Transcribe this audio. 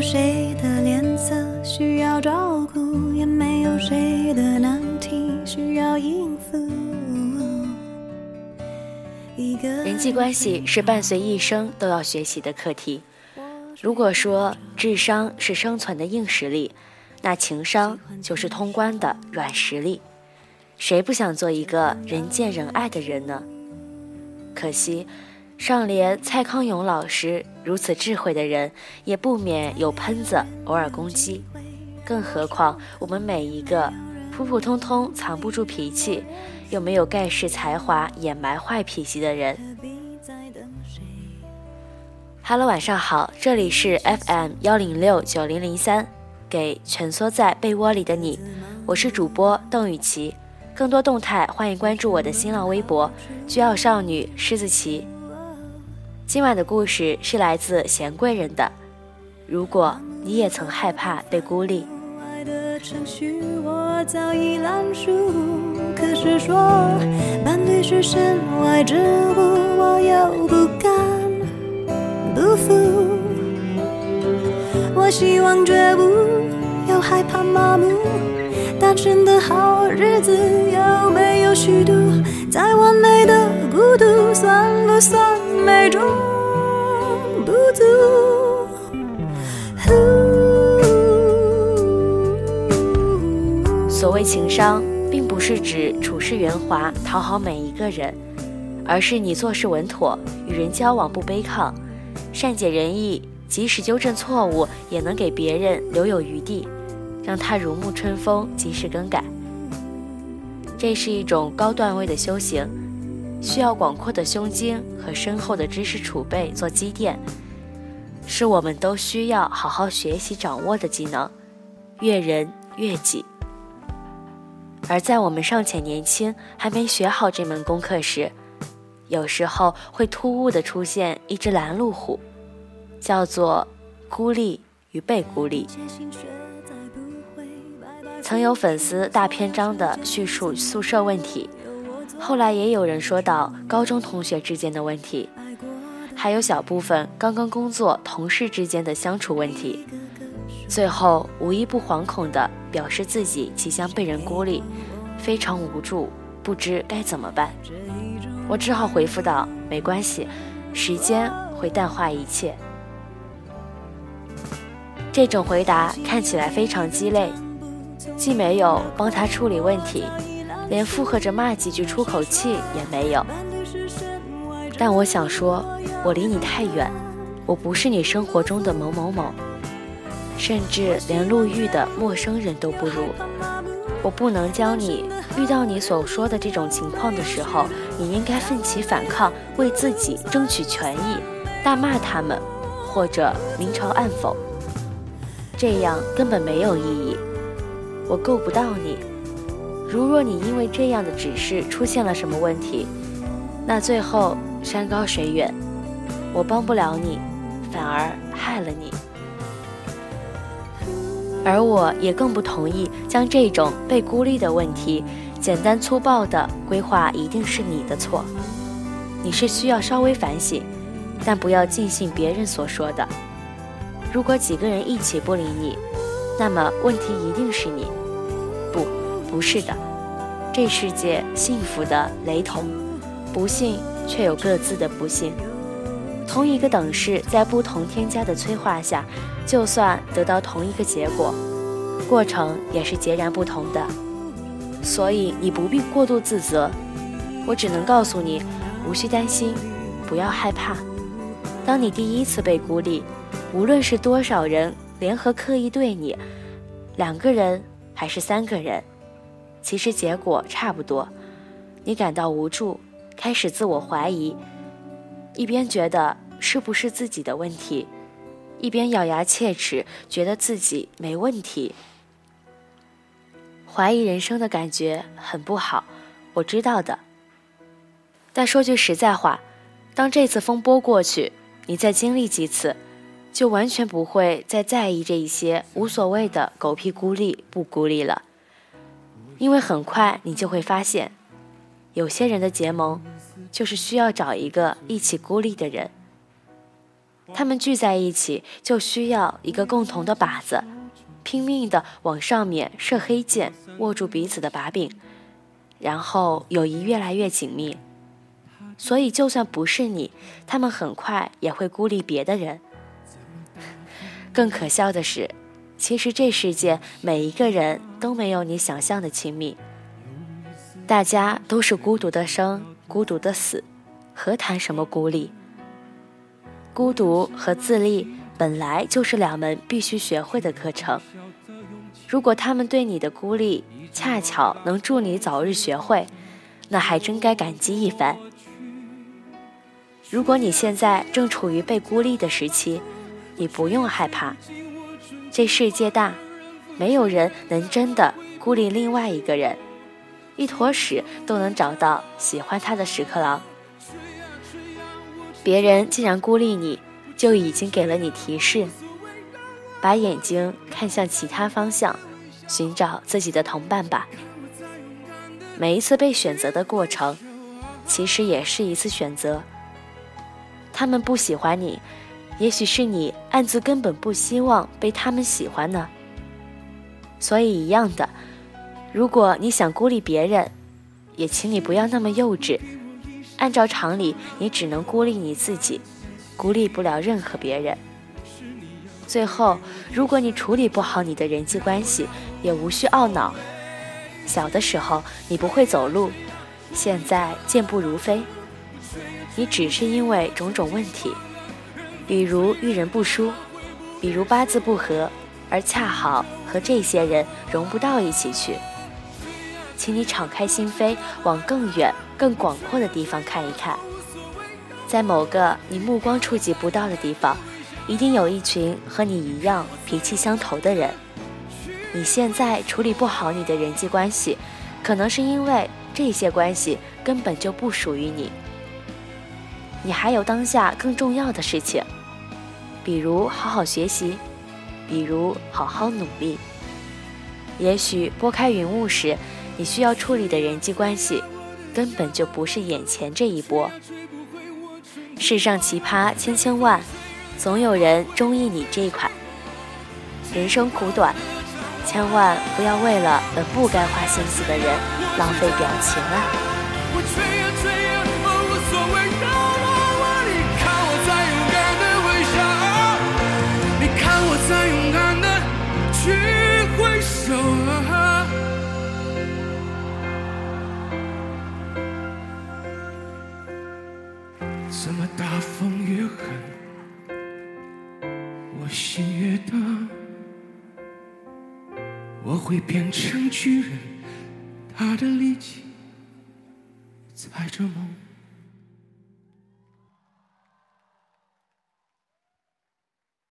谁的脸色需要照顾，也没有谁的难题需要应付。人际关系是伴随一生都要学习的课题。如果说智商是生存的硬实力，那情商就是通关的软实力。谁不想做一个人见人爱的人呢？可惜。上联蔡康永老师如此智慧的人，也不免有喷子偶尔攻击，更何况我们每一个普普通通藏不住脾气，又没有盖世才华掩埋坏脾气的人。Hello，晚上好，这里是 FM 幺零六九零零三，给蜷缩在被窝里的你，我是主播邓雨琪，更多动态欢迎关注我的新浪微博“居傲少女狮子旗”。今晚的故事是来自贤贵人的。如果你也曾害怕被孤立，早已烂熟。可是说伴侣是身外之物，我又不敢不服。我希望绝不，又害怕麻木。单身的好日子有没有虚度？再完美的孤独，算不算？所谓情商，并不是指处事圆滑、讨好每一个人，而是你做事稳妥，与人交往不卑亢，善解人意，即使纠正错误，也能给别人留有余地，让他如沐春风，及时更改。这是一种高段位的修行。需要广阔的胸襟和深厚的知识储备做积淀，是我们都需要好好学习掌握的技能，悦人悦己。而在我们尚且年轻，还没学好这门功课时，有时候会突兀的出现一只拦路虎，叫做孤立与被孤立。曾有粉丝大篇章的叙述宿舍问题。后来也有人说到高中同学之间的问题，还有小部分刚刚工作同事之间的相处问题，最后无一不惶恐地表示自己即将被人孤立，非常无助，不知该怎么办。我只好回复道：“没关系，时间会淡化一切。”这种回答看起来非常鸡肋，既没有帮他处理问题。连附和着骂几句出口气也没有，但我想说，我离你太远，我不是你生活中的某某某，甚至连路遇的陌生人都不如。我不能教你，遇到你所说的这种情况的时候，你应该奋起反抗，为自己争取权益，大骂他们，或者明嘲暗讽，这样根本没有意义。我够不到你。如若你因为这样的指示出现了什么问题，那最后山高水远，我帮不了你，反而害了你。而我也更不同意将这种被孤立的问题简单粗暴的规划，一定是你的错。你是需要稍微反省，但不要尽信别人所说的。如果几个人一起不理你，那么问题一定是你。不不是的，这世界幸福的雷同，不幸却有各自的不幸。同一个等式在不同添加的催化下，就算得到同一个结果，过程也是截然不同的。所以你不必过度自责，我只能告诉你，无需担心，不要害怕。当你第一次被孤立，无论是多少人联合刻意对你，两个人还是三个人。其实结果差不多，你感到无助，开始自我怀疑，一边觉得是不是自己的问题，一边咬牙切齿，觉得自己没问题。怀疑人生的感觉很不好，我知道的。但说句实在话，当这次风波过去，你再经历几次，就完全不会再在意这一些无所谓的狗屁孤立不孤立了。因为很快你就会发现，有些人的结盟，就是需要找一个一起孤立的人。他们聚在一起就需要一个共同的靶子，拼命的往上面射黑箭，握住彼此的把柄，然后友谊越来越紧密。所以，就算不是你，他们很快也会孤立别的人。更可笑的是，其实这世界每一个人都没有你想象的亲密，大家都是孤独的生，孤独的死，何谈什么孤立？孤独和自立本来就是两门必须学会的课程。如果他们对你的孤立恰巧能助你早日学会，那还真该感激一番。如果你现在正处于被孤立的时期，你不用害怕。这世界大，没有人能真的孤立另外一个人。一坨屎都能找到喜欢它的屎壳郎。别人既然孤立你，就已经给了你提示。把眼睛看向其他方向，寻找自己的同伴吧。每一次被选择的过程，其实也是一次选择。他们不喜欢你，也许是你暗自根本不希望被他们喜欢呢。所以一样的，如果你想孤立别人，也请你不要那么幼稚。按照常理，你只能孤立你自己，孤立不了任何别人。最后，如果你处理不好你的人际关系，也无需懊恼。小的时候你不会走路，现在健步如飞。你只是因为种种问题，比如遇人不淑，比如八字不合，而恰好和这些人融不到一起去。请你敞开心扉，往更远、更广阔的地方看一看，在某个你目光触及不到的地方，一定有一群和你一样脾气相投的人。你现在处理不好你的人际关系，可能是因为这些关系根本就不属于你。你还有当下更重要的事情，比如好好学习，比如好好努力。也许拨开云雾时，你需要处理的人际关系，根本就不是眼前这一波。世上奇葩千千万，总有人中意你这款。人生苦短，千万不要为了本不该花心思的人浪费表情啊！走怎么大风越狠，我心越大？我会变成巨人，他的力气踩着梦。